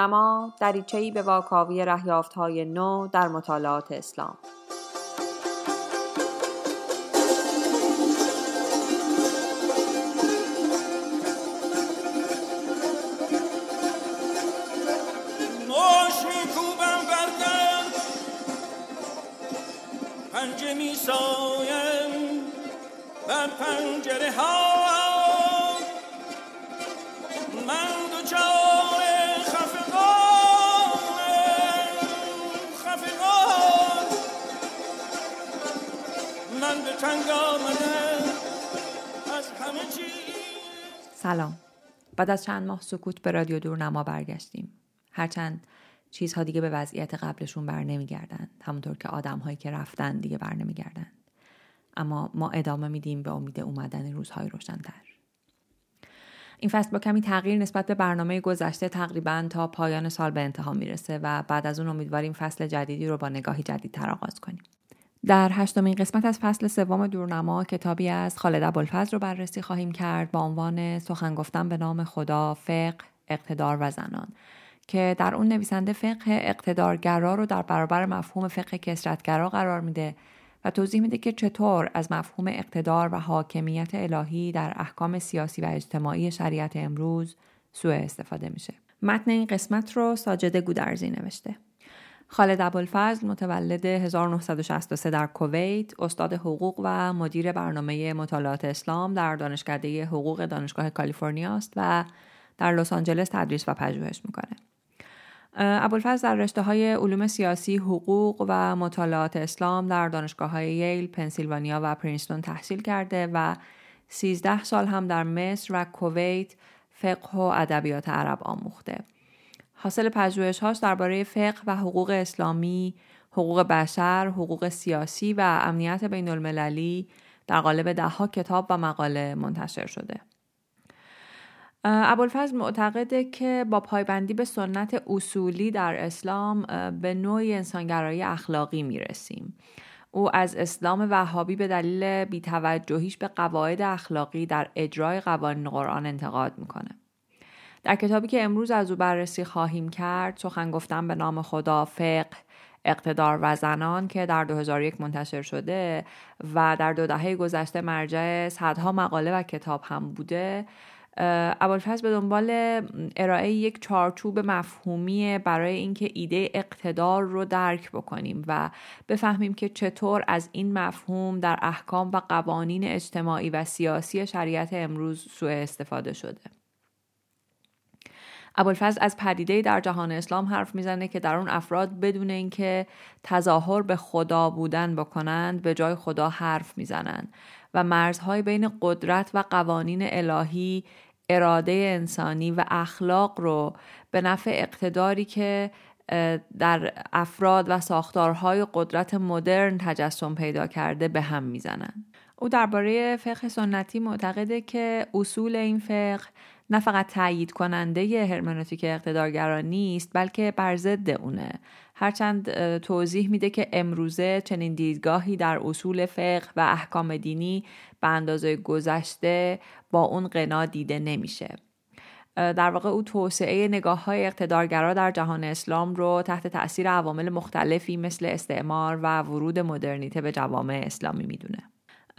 دورنما دریچه‌ای به واکاوی های نو در مطالعات اسلام. سلام. بعد از چند ماه سکوت به رادیو دورنما برگشتیم. هرچند چیزها دیگه به وضعیت قبلشون بر نمیگردند همونطور که آدم هایی که رفتن دیگه بر نمیگردند اما ما ادامه میدیم به امید اومدن روزهای روشنتر. این فصل با کمی تغییر نسبت به برنامه گذشته تقریبا تا پایان سال به انتها می‌رسه و بعد از اون امیدواریم فصل جدیدی رو با نگاهی جدیدتر آغاز کنیم. در هشتمین قسمت از فصل سوم دورنما کتابی از خالد ابوالفضل رو بررسی خواهیم کرد با عنوان سخن گفتن به نام خدا فقه اقتدار و زنان که در اون نویسنده فقه اقتدارگرا رو در برابر مفهوم فقه کسرتگرا قرار میده و توضیح میده که چطور از مفهوم اقتدار و حاکمیت الهی در احکام سیاسی و اجتماعی شریعت امروز سوء استفاده میشه. متن این قسمت رو ساجده گودرزی نوشته. خالد ابوالفضل متولد 1963 در کویت، استاد حقوق و مدیر برنامه مطالعات اسلام در دانشکده حقوق دانشگاه کالیفرنیا است و در لس آنجلس تدریس و پژوهش می‌کنه. ابوالفضل در رشته های علوم سیاسی، حقوق و مطالعات اسلام در دانشگاه های ییل، پنسیلوانیا و پرینستون تحصیل کرده و 13 سال هم در مصر و کویت فقه و ادبیات عرب آموخته. حاصل پژوهش‌هاش درباره فقه و حقوق اسلامی، حقوق بشر، حقوق سیاسی و امنیت بین المللی در قالب دهها کتاب و مقاله منتشر شده. ابوالفضل معتقده که با پایبندی به سنت اصولی در اسلام به نوعی انسانگرایی اخلاقی می‌رسیم. او از اسلام وهابی به دلیل بیتوجهیش به قواعد اخلاقی در اجرای قوانین قرآن انتقاد می‌کنه. در کتابی که امروز از او بررسی خواهیم کرد سخن گفتن به نام خدا فقه اقتدار و زنان که در 2001 منتشر شده و در دو دهه گذشته مرجع صدها مقاله و کتاب هم بوده. ابوالفضل به دنبال ارائه یک چارچوب مفهومی برای اینکه ایده اقتدار رو درک بکنیم و بفهمیم که چطور از این مفهوم در احکام و قوانین اجتماعی و سیاسی شریعت امروز سوء استفاده شده. ابوالفضل از پدیده در جهان اسلام حرف می‌زنه که در اون افراد بدون اینکه تظاهر به خدا بودن بکنند به جای خدا حرف می‌زنند و مرزهای بین قدرت و قوانین الهی اراده انسانی و اخلاق رو به نفع اقتداری که در افراد و ساختارهای قدرت مدرن تجسم پیدا کرده به هم می‌زنن. او درباره فقه سنتی معتقده که اصول این فقه نه فقط تایید کننده هرمنوتیک اقتدارگرا نیست بلکه بر ضد اونه هرچند توضیح میده که امروزه چنین دیدگاهی در اصول فقه و احکام دینی به اندازه گذشته با اون قنا دیده نمیشه در واقع او توسعه نگاه های اقتدارگرا در جهان اسلام رو تحت تاثیر عوامل مختلفی مثل استعمار و ورود مدرنیته به جوامع اسلامی می‌دونه.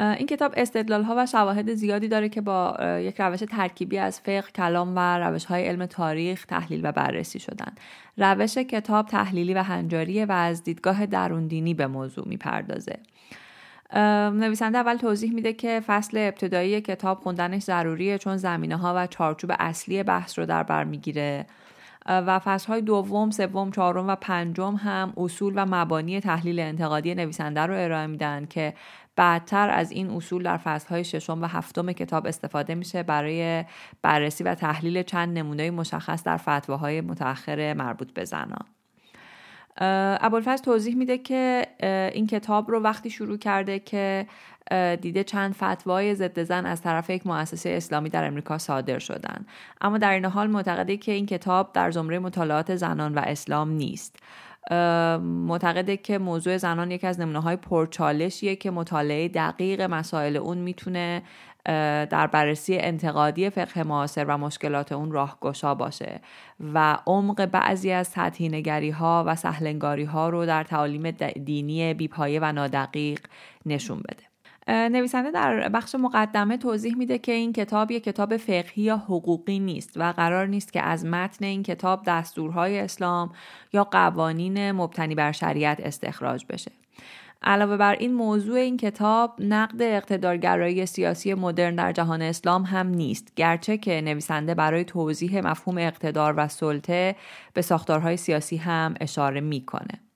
این کتاب استدلال ها و شواهد زیادی داره که با یک روش ترکیبی از فقه، کلام و روش های علم تاریخ تحلیل و بررسی شدن. روش کتاب تحلیلی و هنجاریه و از دیدگاه دروندینی به موضوع می‌پردازه. نویسنده اول توضیح میده که فصل ابتدایی کتاب خوندنش ضروریه چون زمینه ها و چارچوب اصلی بحث رو در بر می‌گیره و های دوم، سوم، چهارم و پنجم هم اصول و مبانی تحلیل انتقادی نویسنده رو ارائه میدن که بعدتر از این اصول در های ششم و هفتم کتاب استفاده میشه برای بررسی و تحلیل چند نمونه مشخص در فتواهای متأخر مربوط به زنان. ابوالفضل توضیح میده که این کتاب رو وقتی شروع کرده که دیده چند فتوای ضد زن از طرف یک مؤسسه اسلامی در امریکا صادر شدن. اما در این حال معتقده که این کتاب در زمره مطالعات زنان و اسلام نیست. معتقده که موضوع زنان یکی از نمونه های پرچالشیه که مطالعه دقیق مسائل اون می‌تونه در بررسی انتقادی فقه معاصر و مشکلات اون راهگشا باشه و عمق بعضی از تطهینگری ها و سهلنگاری ها رو در تعالیم دینی بیپایه و نادقیق نشون بده نویسنده در بخش مقدمه توضیح میده که این کتاب یک کتاب فقهی یا حقوقی نیست و قرار نیست که از متن این کتاب دستورهای اسلام یا قوانین مبتنی بر شریعت استخراج بشه. علاوه بر این موضوع این کتاب نقد اقتدارگرایی سیاسی مدرن در جهان اسلام هم نیست. گرچه که نویسنده برای توضیح مفهوم اقتدار و سلطه به ساختارهای سیاسی هم اشاره می‌کنه.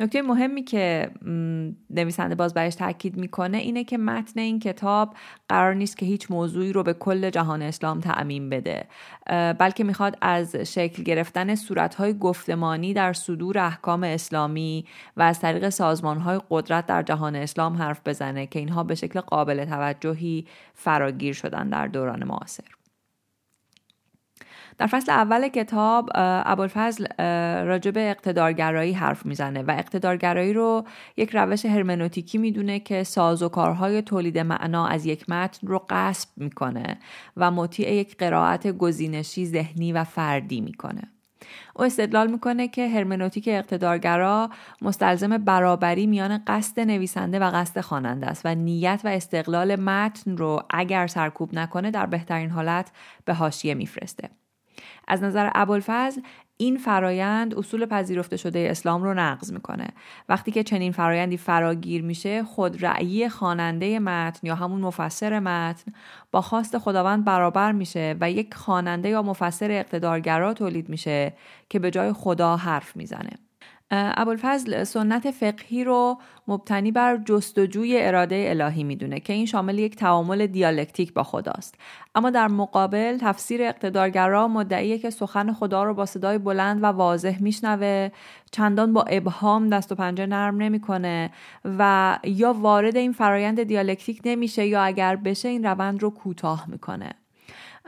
نکته مهمی که نویسنده باز برش تاکید می‌کنه اینه که متن این کتاب قرار نیست که هیچ موضوعی رو به کل جهان اسلام تعمین بده بلکه می‌خواد از شکل گرفتن صورتهای گفتمانی در صدور احکام اسلامی و از طریق سازمانهای قدرت در جهان اسلام حرف بزنه که اینها به شکل قابل توجهی فراگیر شدن در دوران معاصر. در فصل اول کتاب ابوالفضل راجع به اقتدارگرایی حرف می‌زنه و اقتدارگرایی رو یک روش هرمنوتیکی می‌دونه که ساز و کارهای تولید معنا از یک متن رو قصب می‌کنه و مطیع یک قرائت گزینشی ذهنی و فردی می‌کنه. او استدلال می‌کنه که هرمنوتیک اقتدارگرا مستلزم برابری میان قصد نویسنده و قصد خواننده است و نیت و استقلال متن رو اگر سرکوب نکنه در بهترین حالت به حاشیه میفرسته. از نظر ابوالفضل این فرایند اصول پذیرفته شده اسلام رو نقض می‌کنه. وقتی که چنین فرایندی فراگیر میشه خود رأیی خواننده متن یا همون مفسر متن با خواست خداوند برابر میشه و یک خواننده یا مفسر اقتدارگرا تولید میشه که به جای خدا حرف می‌زنه. ابوالفضل سنت فقهی رو مبتنی بر جستجوی اراده الهی می‌دونه که این شامل یک تعامل دیالکتیک با خداست. اما در مقابل تفسیر اقتدارگرا مدعیه که سخن خدا رو با صدای بلند و واضح میشنوه چندان با ابهام دست و پنجه نرم نمی‌کنه و یا وارد این فرایند دیالکتیک نمیشه یا اگر بشه این روند رو کوتاه می‌کنه.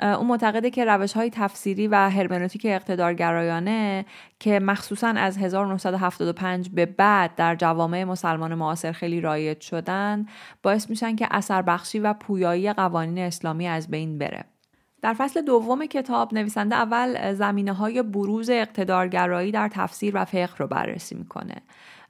او معتقده که روش های تفسیری و هرمنوتیک اقتدارگرایانه که مخصوصا از 1975 به بعد در جوامع مسلمان معاصر خیلی رایج شدن باعث میشن که اثر بخشی و پویایی قوانین اسلامی از بین بره. در فصل دوم کتاب نویسنده اول زمینه های بروز اقتدارگرایی در تفسیر و فقه رو بررسی می‌کنه.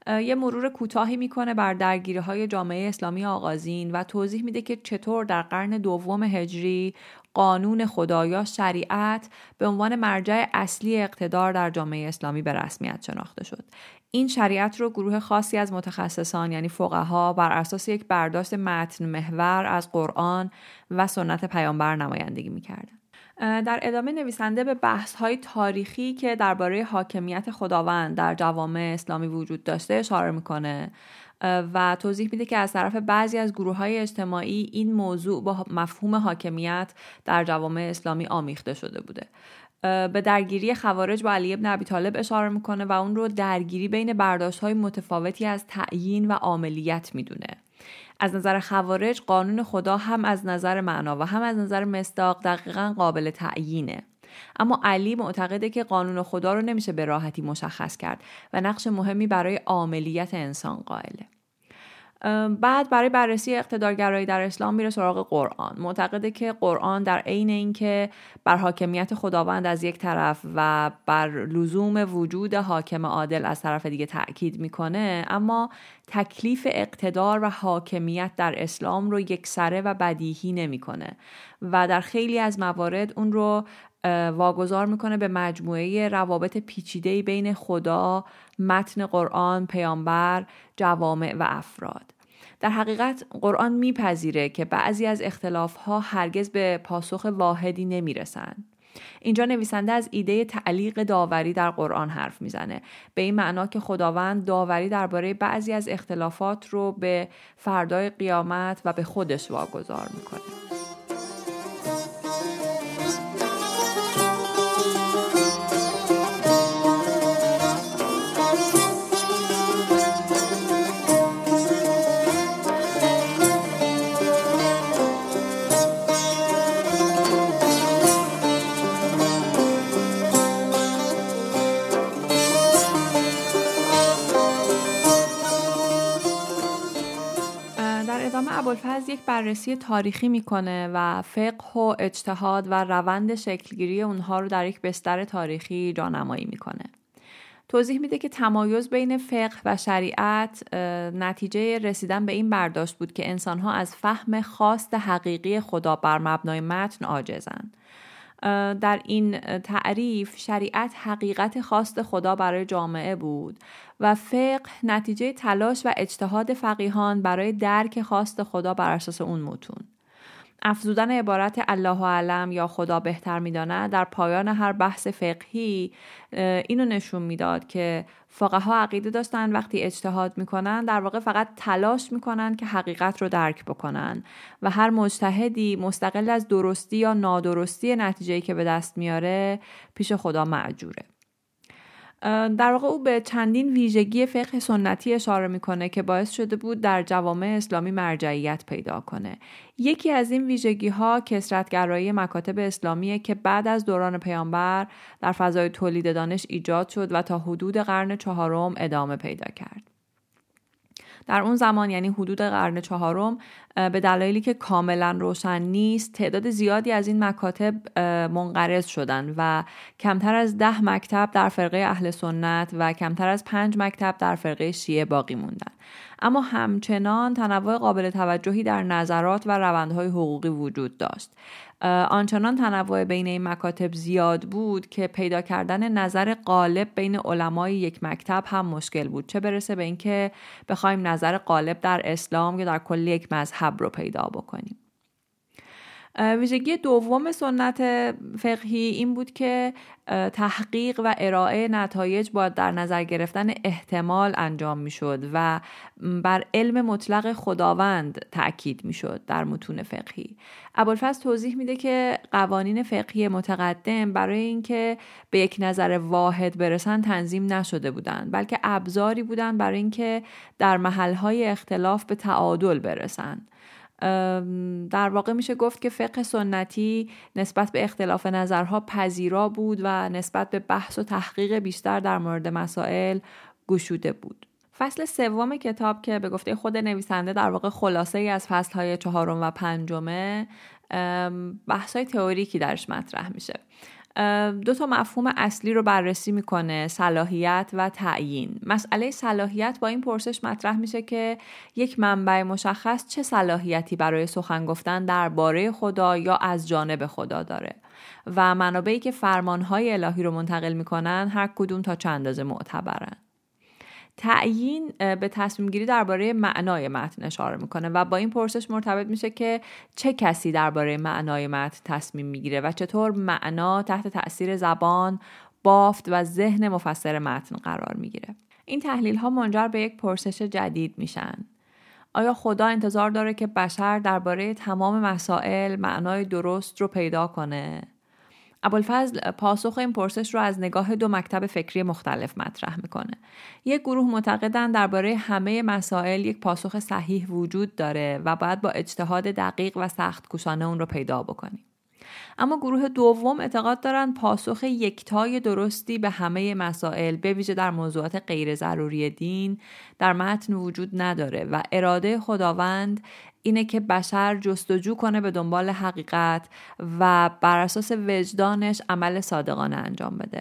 یه مرور کوتاهی می‌کنه بر درگیری های جامعه اسلامی آغازین و توضیح میده که چطور در قرن دوم هجری قانون خدا یا شریعت به عنوان مرجع اصلی اقتدار در جامعه اسلامی به رسمیت شناخته شد. این شریعت رو گروه خاصی از متخصصان یعنی فقها بر اساس یک برداشت متن محور از قرآن و سنت پیامبر نمایندگی می‌کردن در ادامه نویسنده به بحث های تاریخی که درباره حاکمیت خداوند در جوامع اسلامی وجود داشته اشاره می‌کنه. و توضیح میده که از طرف بعضی از گروه های اجتماعی این موضوع با مفهوم حاکمیت در جوامع اسلامی آمیخته شده بوده. به درگیری خوارج با علی ابن ابی طالب اشاره می‌کنه و اون رو درگیری بین برداشت های متفاوتی از تعیین و عاملیت می‌دونه. از نظر خوارج قانون خدا هم از نظر معنا و هم از نظر مصداق دقیقا قابل تعیینه. اما علی معتقده که قانون خدا رو نمیشه به راحتی مشخص کرد و نقش مهمی برای عاملیت انسان قائله. بعد برای بررسی اقتدارگرایی در اسلام میره سراغ قرآن. معتقده که قرآن در عین اینکه بر حاکمیت خداوند از یک طرف و بر لزوم وجود حاکم عادل از طرف دیگه تاکید می‌کنه اما تکلیف اقتدار و حاکمیت در اسلام رو یکسره و بدیهی نمی‌کنه و در خیلی از موارد اون رو واگذار می‌کنه به مجموعه روابط پیچیده بین خدا، متن قرآن، پیامبر، جوامع و افراد. در حقیقت قرآن میپذیره که بعضی از اختلافها هرگز به پاسخ واحدی نمی‌رسند. اینجا نویسنده از ایده تعلیق داوری در قرآن حرف می‌زنه به این معنا که خداوند داوری درباره بعضی از اختلافات رو به فردای قیامت و به خودش واگذار می‌کنه ادامه ابوالفضل یک بررسی تاریخی می‌کنه و فقه و اجتهاد و روند شکلگیری اونها رو در یک بستر تاریخی جانمایی می‌کنه. توضیح میده که تمایز بین فقه و شریعت نتیجه رسیدن به این برداشت بود که انسانها از فهم خواست حقیقی خدا بر مبنای متن عاجزند. در این تعریف شریعت حقیقت خواست خدا برای جامعه بود و فقه نتیجه تلاش و اجتهاد فقیهان برای درک خواست خدا بر اساس اون متون. افزودن عبارت الله علم یا خدا بهتر می‌داند در پایان هر بحث فقهی اینو نشون می‌داد که فقها عقیده داشتن وقتی اجتهاد می‌کنن در واقع فقط تلاش می‌کنن که حقیقت رو درک بکنن و هر مجتهدی مستقل از درستی یا نادرستی نتیجهی که به دست میاره پیش خدا معجوره. در واقع او به چندین ویژگی فقه سنتی اشاره می‌کنه که باعث شده بود در جوامع اسلامی مرجعیت پیدا کنه. یکی از این ویژگی ها کسرتگرایی مکاتب اسلامیه که بعد از دوران پیامبر در فضای تولید دانش ایجاد شد و تا حدود قرن چهارم ادامه پیدا کرد. در اون زمان یعنی حدود قرن چهارم به دلایلی که کاملا روشن نیست تعداد زیادی از این مکاتب منقرض شدن و کمتر از ده مکتب در فرقه اهل سنت و کمتر از پنج مکتب در فرقه شیعه باقی موندن. اما همچنان تنوع قابل توجهی در نظرات و روندهای حقوقی وجود داشت. آنچنان تنوع بین این مکاتب زیاد بود که پیدا کردن نظر غالب بین علمای یک مکتب هم مشکل بود. چه برسه به اینکه بخوایم نظر غالب در اسلام یا در کل یک مذهب رو پیدا بکنیم. ویژگی دوم سنت فقهی این بود که تحقیق و ارائه نتایج با در نظر گرفتن احتمال انجام می‌شد و بر علم مطلق خداوند تاکید می‌شد در متون فقهی. ابوالفضل توضیح میده که قوانین فقهی متقدم برای اینکه به یک نظر واحد برسن تنظیم نشده بودند بلکه ابزاری بودند برای اینکه در محلهای اختلاف به تعادل برسند در واقع میشه گفت که فقه سنتی نسبت به اختلاف نظرها پذیرا بود و نسبت به بحث و تحقیق بیشتر در مورد مسائل گشوده بود. فصل سوم کتاب که به گفته خود نویسنده در واقع خلاصه ای از فصل های چهارم و پنجمه بحث های تئوریکی درش مطرح میشه. دو تا مفهوم اصلی رو بررسی می‌کنه صلاحیت و تعیین. مسئله صلاحیت با این پرسش مطرح میشه که یک منبع مشخص چه صلاحیتی برای سخن گفتن درباره خدا یا از جانب خدا داره و منابعی که فرمانهای الهی رو منتقل می‌کنن هر کدوم تا چند اندازه معتبرن. تعیین به تصمیم گیری درباره معنای متن اشاره می‌کنه و با این پرسش مرتبط میشه که چه کسی درباره معنای متن تصمیم می‌گیره و چطور معنا تحت تاثیر زبان بافت و ذهن مفسر متن قرار می‌گیره. این تحلیل ها منجر به یک پرسش جدید میشن. آیا خدا انتظار داره که بشر درباره تمام مسائل معنای درست رو پیدا کنه؟ ابوالفضل پاسخ این پرسش رو از نگاه دو مکتب فکری مختلف مطرح می‌کنه. یک گروه معتقدن درباره همه مسائل یک پاسخ صحیح وجود داره و باید با اجتهاد دقیق و سخت کوشانه اون رو پیدا بکنیم. اما گروه دوم اعتقاد دارند پاسخ یکتای درستی به همه مسائل به ویژه در موضوعات غیر ضروری دین در متن وجود نداره و اراده خداوند اینه که بشر جستجو کنه به دنبال حقیقت و بر اساس وجدانش عمل صادقانه انجام بده.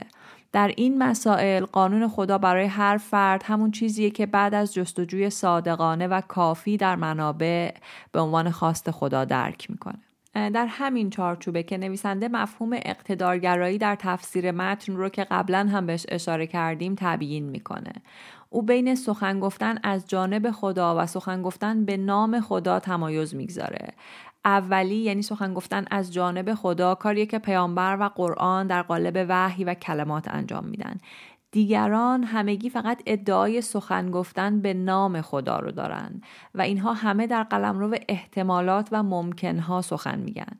در این مسائل قانون خدا برای هر فرد همون چیزیه که بعد از جستجوی صادقانه و کافی در منابع به عنوان خواست خدا درک می‌کنه. در همین چارچوبه که نویسنده مفهوم اقتدارگرایی در تفسیر متن رو که قبلا هم بهش اشاره کردیم تبیین می‌کنه. او بین سخن گفتن از جانب خدا و سخن گفتن به نام خدا تمایز می‌گذاره. اولی یعنی سخن گفتن از جانب خدا کاریه که پیامبر و قرآن در قالب وحی و کلمات انجام میدن. دیگران همگی فقط ادعای سخن گفتن به نام خدا رو دارن و اینها همه در قلمرو احتمالات و ممکنها سخن میگن.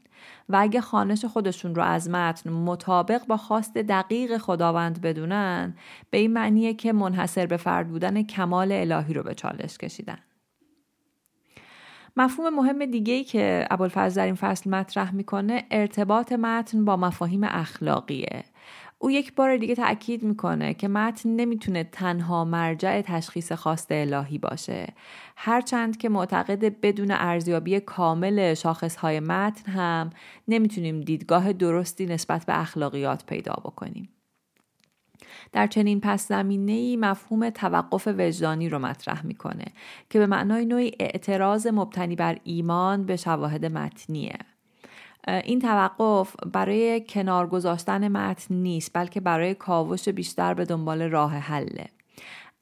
و اگه خانش خودشون رو از متن مطابق با خواست دقیق خداوند بدونن به این معنیه که منحصر به فرد بودن کمال الهی رو به چالش کشیدن. مفهوم مهم دیگه ای که ابوالفضل در این فصل مطرح می‌کنه ارتباط متن با مفاهیم اخلاقیه. او یک بار دیگه تاکید می‌کنه که متن نمی‌تونه تنها مرجع تشخیص خواست الهی باشه. هرچند که معتقد بدون ارزیابی کامل شاخصهای متن هم نمی‌تونیم دیدگاه درستی نسبت به اخلاقیات پیدا بکنیم. در چنین پس زمینه ای مفهوم توقف وجدانی رو مطرح می‌کنه که به معنای نوعی اعتراض مبتنی بر ایمان به شواهد متنیه. این توقف برای کنار گذاشتن متن نیست بلکه برای کاوش بیشتر به دنبال راه حله.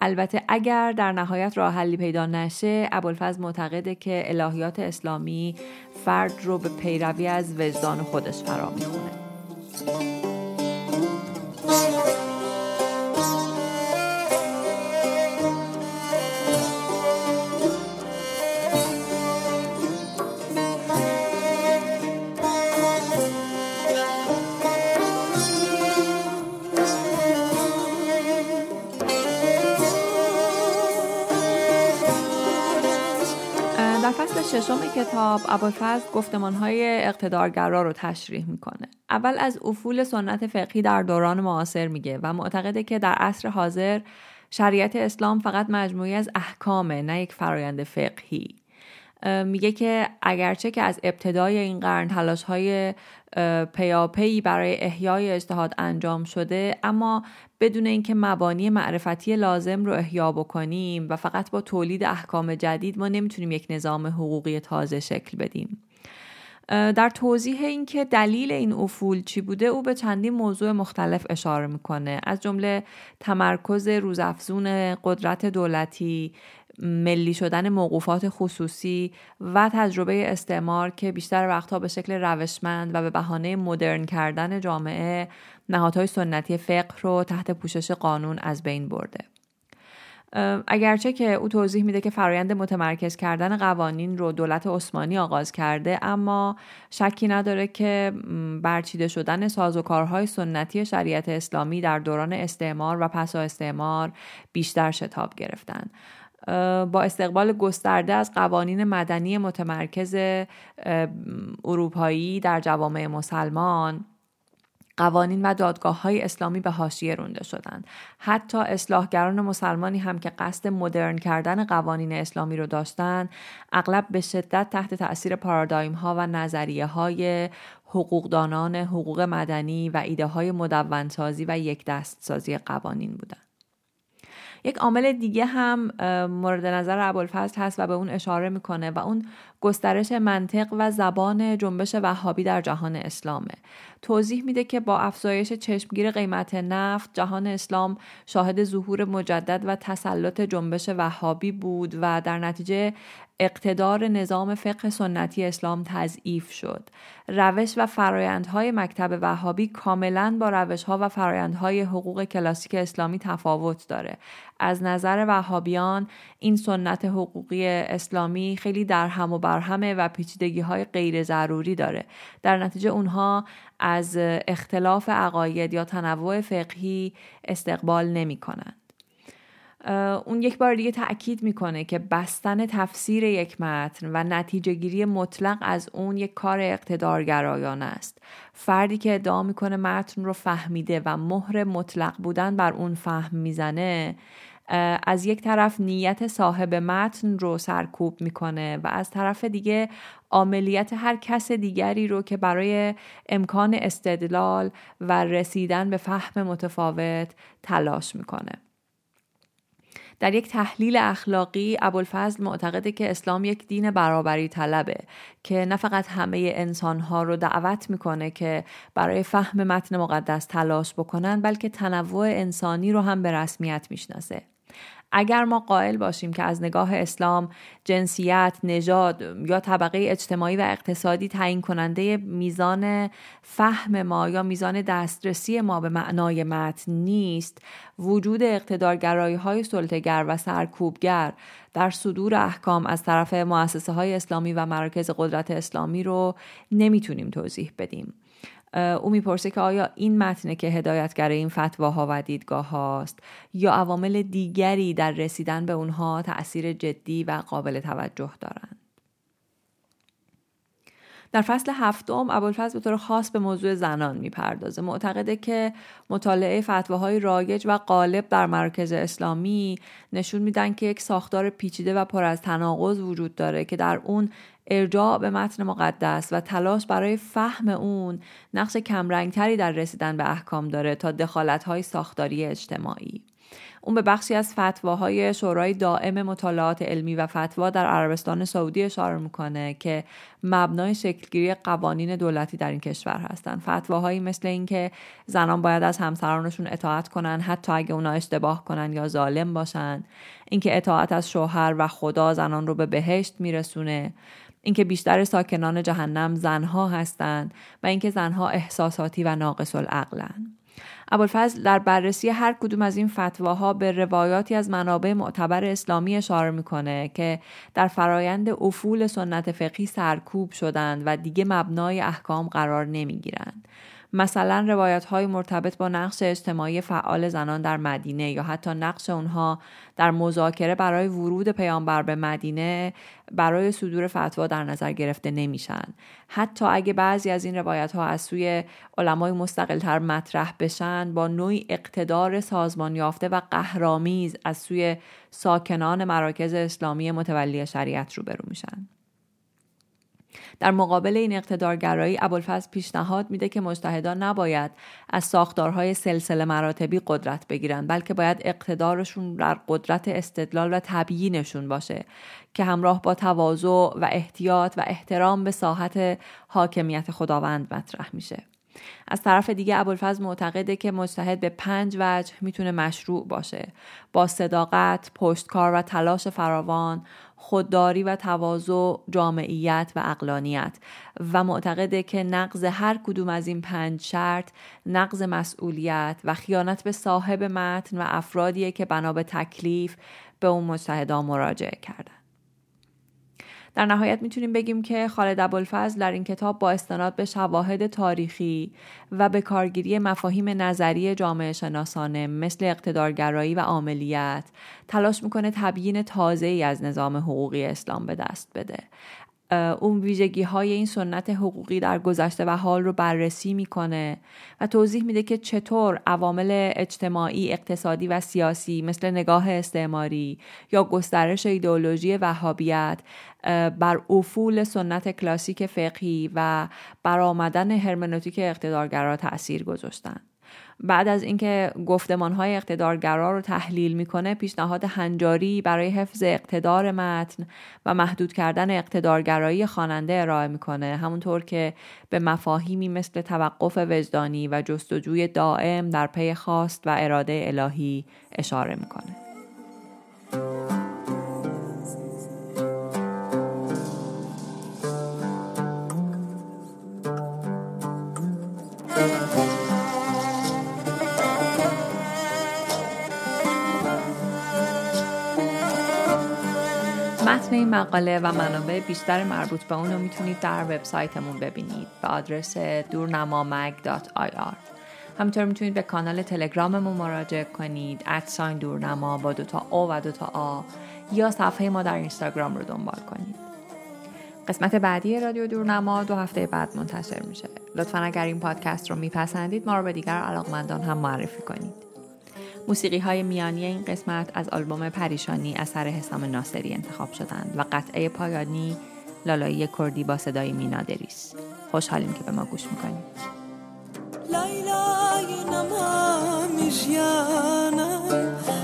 البته اگر در نهایت راه حلی پیدا نشه ابوالفضل معتقده که الهیات اسلامی فرد رو به پیروی از وجدان خودش فرا می‌خونه. ششم کتاب ابوالفضل گفتمانهای اقتدارگرا رو تشریح می‌کنه. اول از افول سنت فقهی در دوران معاصر میگه و معتقده که در عصر حاضر شریعت اسلام فقط مجموعی از احکامه نه یک فرایند فقهی. میگه که اگرچه که از ابتدای این قرن تلاش های پیاپی برای احیای اجتهاد انجام شده اما بدون اینکه مبانی معرفتی لازم رو احیا بکنیم و فقط با تولید احکام جدید ما نمی‌تونیم یک نظام حقوقی تازه شکل بدیم. در توضیح اینکه دلیل این افول چی بوده او به چندین موضوع مختلف اشاره می‌کنه از جمله تمرکز روزافزون قدرت دولتی ملی شدن موقوفات خصوصی و تجربه استعمار که بیشتر وقتها به شکل روشمند و به بهانه مدرن کردن جامعه نهادهای سنتی فقه رو تحت پوشش قانون از بین برده. اگرچه که او توضیح میده که فرایند متمرکز کردن قوانین رو دولت عثمانی آغاز کرده اما شکی نداره که برچیده شدن سازوکارهای سنتی شریعت اسلامی در دوران استعمار و پسا استعمار بیشتر شتاب گرفتن. با استقبال گسترده از قوانین مدنی متمرکز اروپایی در جوامع مسلمان قوانین و دادگاه های اسلامی به حاشیه رونده شدند. حتی اصلاحگران مسلمانی هم که قصد مدرن کردن قوانین اسلامی رو داشتند، اغلب به شدت تحت تاثیر پارادایم ها و نظریه های حقوقدانان حقوق مدنی و ایده های مدونسازی و یک دستسازی قوانین بودند. یک عامل دیگه هم مورد نظر ابوالفضل هست و به اون اشاره می‌کنه و اون گسترش منطق و زبان جنبش وهابی در جهان اسلامه توضیح میده که با افزایش چشمگیر قیمت نفت جهان اسلام شاهد ظهور مجدد و تسلط جنبش وهابی بود و در نتیجه اقتدار نظام فقه سنتی اسلام تضعیف شد. روش و فرایندهای مکتب وهابی کاملا با روشها و فرایندهای حقوق کلاسیک اسلامی تفاوت داره. از نظر وهابیان این سنت حقوقی اسلامی خیلی در هم و برهمه و پیچیدگی های غیر ضروری داره. در نتیجه اونها از اختلاف عقاید یا تنوع فقهی استقبال نمی کنند. اون یک بار دیگه تاکید می‌کنه که بستن تفسیر یک متن و نتیجه گیری مطلق از اون یک کار اقتدارگرایانه است فردی که ادعا می‌کنه متن رو فهمیده و مهر مطلق بودن بر اون فهم می‌زنه از یک طرف نیت صاحب متن رو سرکوب می‌کنه و از طرف دیگه عملیت هر کس دیگری رو که برای امکان استدلال و رسیدن به فهم متفاوت تلاش می‌کنه. در یک تحلیل اخلاقی ابوالفضل معتقده که اسلام یک دین برابری طلبه که نه فقط همه انسانها رو دعوت می‌کنه که برای فهم متن مقدس تلاش بکنن بلکه تنوع انسانی رو هم به رسمیت می‌شناسه. اگر ما قائل باشیم که از نگاه اسلام جنسیت، نژاد یا طبقه اجتماعی و اقتصادی تعیین کننده میزان فهم ما یا میزان دسترسی ما به معنای متن نیست، وجود اقتدارگرایی های سلطگر و سرکوبگر در صدور احکام از طرف مؤسسه های اسلامی و مراکز قدرت اسلامی رو نمی‌تونیم توضیح بدیم. او می‌پرسه که آیا این متنه که هدایتگر این فتواها و دیدگاه هاست یا عوامل دیگری در رسیدن به اونها تأثیر جدی و قابل توجه دارند؟ در فصل هفتم ابوالفضل به طور خاص به موضوع زنان می‌پردازه. معتقده که مطالعه فتواهای رایج و غالب در مرکز اسلامی نشون میدن که یک ساختار پیچیده و پر از تناقض وجود داره که در اون ارجاع به متن مقدس و تلاش برای فهم اون نقش کمرنگتری در رسیدن به احکام داره تا دخالتهای ساختاری اجتماعی. اون به بخشی از فتواهای شورای دائم مطالعات علمی و فتوا در عربستان سعودی اشاره می‌کنه که مبنای شکلگیری قوانین دولتی در این کشور هستند فتواهایی مثل اینکه زنان باید از همسرانشون اطاعت کنن حتی اگه اونا اشتباه کنن یا ظالم باشن. اینکه اطاعت از شوهر و خدا زنان رو به بهشت میرسونه. اینکه بیشتر ساکنان جهنم زنها هستند و اینکه زنها احساساتی و ناقص العقلن ابوالفضل در بررسی هر کدوم از این فتواها به روایاتی از منابع معتبر اسلامی اشاره می‌کنه که در فرایند افول سنت فقهی سرکوب شدند و دیگه مبنای احکام قرار نمی‌گیرند. مثلا روایت های مرتبط با نقش اجتماعی فعال زنان در مدینه یا حتی نقش اونها در مذاکره برای ورود پیامبر به مدینه برای صدور فتوا در نظر گرفته نمیشن. حتی اگه بعضی از این روایت ها از سوی علمای مستقلتر مطرح بشن با نوعی اقتدار سازمان یافته و قهرامیز از سوی ساکنان مراکز اسلامی متولی شریعت روبرو میشن. در مقابل این اقتدارگرایی ابوالفضل پیشنهاد میده که مجتهدان نباید از ساختارهای سلسله مراتبی قدرت بگیرن بلکه باید اقتدارشون در قدرت استدلال و تبیینشون باشه که همراه با تواضع و احتیاط و احترام به ساحت حاکمیت خداوند مطرح میشه. از طرف دیگه ابوالفضل معتقده که مجتهد به پنج وجه می‌تونه مشروع باشه با صداقت، پشتکار و تلاش فراوان، خودداری و تواضع، جامعیت و اقلانیت و معتقده که نقض هر کدوم از این پنج شرط نقض مسئولیت و خیانت به صاحب متن و افرادیه که بنا به تکلیف به اون مجتهدان مراجعه کردن. در نهایت می‌تونیم بگیم که خالد ابوالفضل در این کتاب با استناد به شواهد تاریخی و به کارگیری مفاهیم نظری جامعه شناسانه مثل اقتدارگرایی و عاملیت تلاش می‌کنه تبیین تازه ای از نظام حقوقی اسلام به دست بده. اون ویژگی های این سنت حقوقی در گذشته و حال رو بررسی می‌کنه و توضیح میده که چطور عوامل اجتماعی، اقتصادی و سیاسی مثل نگاه استعماری یا گسترش ایدئولوژی وهابیت بر افول سنت کلاسیک فقهی و برآمدن هرمنوتیک اقتدارگرا تاثیر گذاشتن. بعد از اینکه گفتمان های اقتدارگرا رو تحلیل می‌کنه پیشنهاد هنجاری برای حفظ اقتدار متن و محدود کردن اقتدارگرایی خواننده ارائه می‌کنه. همونطور که به مفاهیمی مثل توقف وجدانی و جستجوی دائم در پی خواست و اراده الهی اشاره می‌کنه. متن این مقاله و منابع بیشتر مربوط به اون رو می‌تونید در وبسایتمون ببینید به آدرس دورنمامگ.ir همینطور می‌تونید به کانال تلگراممون مراجعه کنید ادساین دورنما با دوتا او و دوتا آ یا صفحه ما در اینستاگرام رو دنبال کنید. قسمت بعدی رادیو دورنما دو هفته بعد منتشر میشه. لطفا اگر این پادکست رو میپسندید ما رو به دیگر علاقمندان هم معرفی کنید. موسیقی های میانی این قسمت از آلبوم پریشانی اثر حسام ناصری انتخاب شدند و قطعه پایانی لالایی کردی با صدای مینادریس خوشحالیم که به ما گوش می‌کنیم به